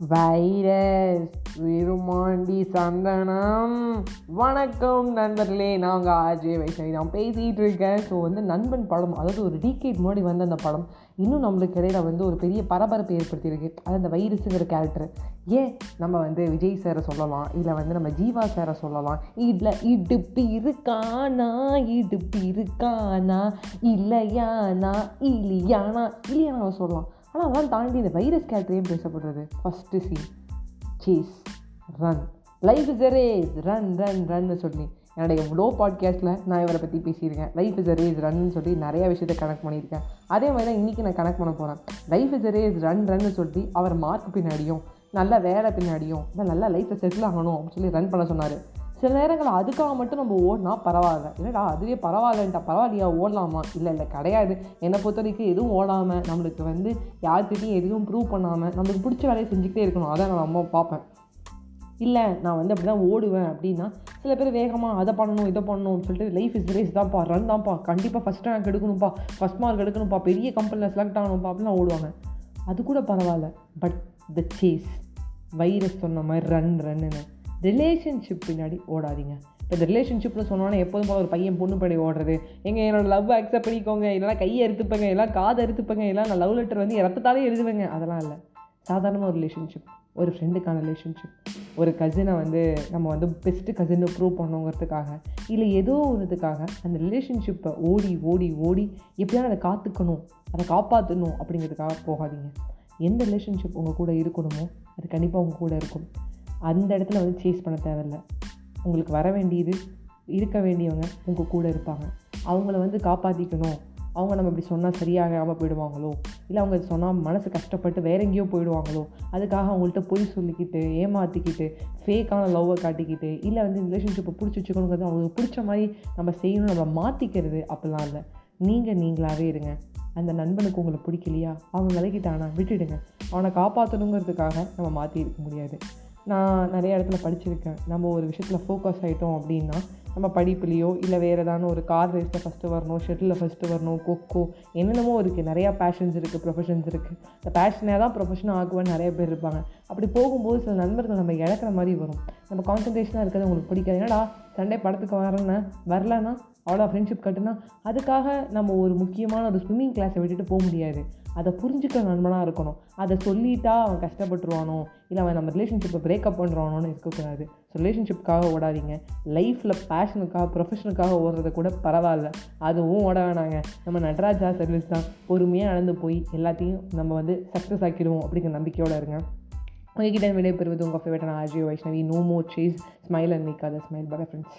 Virus Virumandi சந்தனம். வணக்கம் நண்பர்களே நாங்கள் ஆஜய் வைஷ்ணவி நான் பேசிகிட்டு இருக்கேன். ஸோ வந்து நண்பன் படம் அதாவது ஒரு டீகேட் முன்னாடி வந்த அந்த படம் இன்னும் நம்மளுக்கு இடையில வந்து ஒரு பெரிய பரபரப்பை ஏற்படுத்தியிருக்கு. அது அந்த வைரஸுங்கிற கேரக்டர் ஏன் நம்ம வந்து விஜய் சாரை சொல்லலாம் இல்லை வந்து நம்ம ஜீவா சாரை சொல்லலாம்? இல்லை இடுப்பு இருக்கானா இடுப்பு இருக்கானா இல்லையானா இல்லையானா இல்லையானா சொல்லலாம். ஆனால் அதெல்லாம் தாண்டி இந்த வைரஸ் கேரக்டரையும் பேசப்படுறது first scene cheese run life is race run run run சொல்லி. என்னுடைய லோ பாட்காஸ்ட்டில் நான் இவரை பற்றி பேசியிருக்கேன். லைஃப் இஸ் ரேஸ் ரன்னு சொல்லி நிறைய விஷயத்தை கனெக்ட் பண்ணியிருக்கேன். அதே மாதிரி தான் இன்றைக்கி நான் கனெக்ட் பண்ண போகிறேன் லைஃப் இஸ் ரேஸ் ரன் ரன்னு சொல்லி அவர் மார்க் பின்னாடியும் நல்ல வேலை பின்னாடியும் இல்லை நல்ல லைஃப்பை செட்டில் ஆகணும் அப்படின்னு சொல்லி ரன் பண்ண சொன்னார். சில நேரங்கள் அதுக்காக மட்டும் நம்ம ஓடினா பரவாயில்ல. என்னடா அதுவே பரவாயில்லன்ட்டா பரவாயில்லையா ஓடலாமா? இல்லை இல்லை கிடையாது. என்னை பொறுத்த வரைக்கும் எதுவும் ஓடாமல் நம்மளுக்கு வந்து யார்கிட்டையும் எதுவும் ப்ரூவ் பண்ணாமல் நம்மளுக்கு பிடிச்ச வேலையை செஞ்சுக்கிட்டே இருக்கணும். அதை நான் ரொம்ப பார்ப்பேன். இல்லை நான் வந்து அப்படி தான் ஓடுவேன் அப்படின்னா சில பேர் வேகமாக அதை பண்ணணும் இதை பண்ணணும் சொல்லிட்டு லைஃப் இஸ் ரேஸ் தான்ப்பா ரன் தான்ப்பா. கண்டிப்பாக ஃபஸ்ட் ரேங்க் எடுக்கணும்ப்பா ஃபஸ்ட் மார்க் எடுக்கணும்ப்பா பெரிய கம்பெனியில் செலக்ட் ஆகணும்ப்பா அப்படிலாம் ஓடுவாங்க. அது கூட பரவாயில்ல. பட் த சேஸ் வைரஸ் சொன்ன மாதிரி ரன் ரன்னுன்னு ரிலேஷன்ஷிப் பின்னாடி ஓடாதீங்க. இப்போ இந்த ரிலேஷன்ஷிப்னு சொன்னோன்னா எப்போதும் போல ஒரு பையன் பொண்ணு படி ஓடுறது. எங்கள் என்னோடய லவ் அக்செப்ட் பண்ணிக்கோங்க இல்லைனா கையை எடுத்துப்பேங்க எல்லாம் காதை எடுத்துப்பேங்க இல்லை நான் லவ் லெட்டர் வந்து ரத்தத்தாலே எழுதுவேங்க. அதெல்லாம் இல்லை. சாதாரணமாக ஒரு ரிலேஷன்ஷிப் ஒரு ஃப்ரெண்டுக்கான ரிலேஷன்ஷிப் ஒரு கசினை வந்து நம்ம வந்து பெஸ்ட்டு கசினை ப்ரூவ் பண்ணுங்கிறதுக்காக இல்லை ஏதோ ஒன்றுத்துக்காக அந்த ரிலேஷன்ஷிப்பை ஓடி ஓடி ஓடி எப்படியாவது அதை காத்துக்கணும் அதை காப்பாற்றணும் அப்படிங்கிறதுக்காக போகாதீங்க. எந்த ரிலேஷன்ஷிப் உங்கள் கூட இருக்கணுமோ அது கண்டிப்பாக உங்கள் கூட இருக்கும். அந்த இடத்துல வந்து சேஸ் பண்ண தேவையில்ல. உங்களுக்கு வர வேண்டியது இருக்க வேண்டியவங்க உங்கள் கூட இருப்பாங்க. அவங்கள வந்து காப்பாற்றிக்கணும் அவங்க நம்ம இப்படி சொன்னால் சரியாகாமல் போயிடுவாங்களோ? இல்லை அவங்க சொன்னால் மனசு கஷ்டப்பட்டு வேற எங்கேயோ போயிடுவாங்களோ? அதுக்காக அவங்கள்ட்ட பொய் சொல்லிக்கிட்டு ஏமாற்றிக்கிட்டு ஃபேக்கான லவ்வை காட்டிக்கிட்டு இல்லை வந்து ரிலேஷன்ஷிப்பை பிடிச்சி வச்சுக்கணுங்கிறது அவங்களுக்கு பிடிச்ச மாதிரி நம்ம செய்யணும் நம்ம மாற்றிக்கிறது அப்படிலாம் இல்லை. நீங்கள் நீங்களாகவே இருங்க. அந்த நண்பனுக்கு உங்களை பிடிக்கலையா? அவங்க விலகிட்டானா? விட்டுடுங்க. அவனை காப்பாற்றணுங்கிறதுக்காக நம்ம மாற்றி இருக்க முடியாது. நான் நிறைய இடத்துல படிச்சிருக்கேன். நம்ம ஒரு விஷயத்தில் ஃபோக்கஸ் ஆகிட்டோம் அப்படின்னா நம்ம படிப்புலேயோ இல்லை வேறு ஏதான ஒரு கார் ரேஸில் ஃபஸ்ட்டு வரணும் ஷெட்டிலில் ஃபஸ்ட்டு வரணும் கொக்கோ என்னென்னமோ இருக்குது நிறையா பேஷன்ஸ் இருக்குது ப்ரொஃபஷன்ஸ் இருக்குது இந்த பேஷனே தான் ப்ரொஃபஷனாக ஆக்குவேன்னு நிறைய பேர் இருப்பாங்க. அப்படி போகும்போது சில நண்பர்கள் நம்ம இழக்கிற மாதிரி வரும். நம்ம கான்சன்ட்ரேஷனாக இருக்கிறது உங்களுக்கு பிடிக்காது. என்னடா சண்டே படத்துக்கு வரேன்னா வரலன்னா அவ்வளோ ஃப்ரெண்ட்ஷிப் கட்டுனா அதுக்காக நம்ம ஒரு முக்கியமான ஒரு ஸ்விம்மிங் கிளாஸை விட்டுட்டு போக முடியாது. அதை புரிஞ்சுக்கிற நண்பனாக இருக்கணும். அதை சொல்லிட்டா அவன் கஷ்டப்பட்டுருவானோ இல்லை அவன் நம்ம ரிலேஷன்ஷிப்பை பிரேக்கப் பண்ணுறானோன்னு இருக்கக்கூடாது. ஸோ ரிலேஷன்ஷிப்புக்காக ஓடாதீங்க. லைஃப்பில் பேஷனுக்காக ப்ரொஃபஷனுக்காக ஓடுறது கூட பரவாயில்ல. அதுவும் ஓட வேணாங்க. நம்ம நடராஜா சர்வீஸ் தான். பொறுமையாக நடந்து போய் எல்லாத்தையும் நம்ம வந்து சக்ஸஸ் ஆக்கிடுவோம் அப்படிங்கிற நம்பிக்கையோடு இருங்க. உங்ககிட்ட விடைபெறுவது உங்கள் ஃபேவரட்டான Ajay Vaishnavi. No more chase smile and make other smile bye friends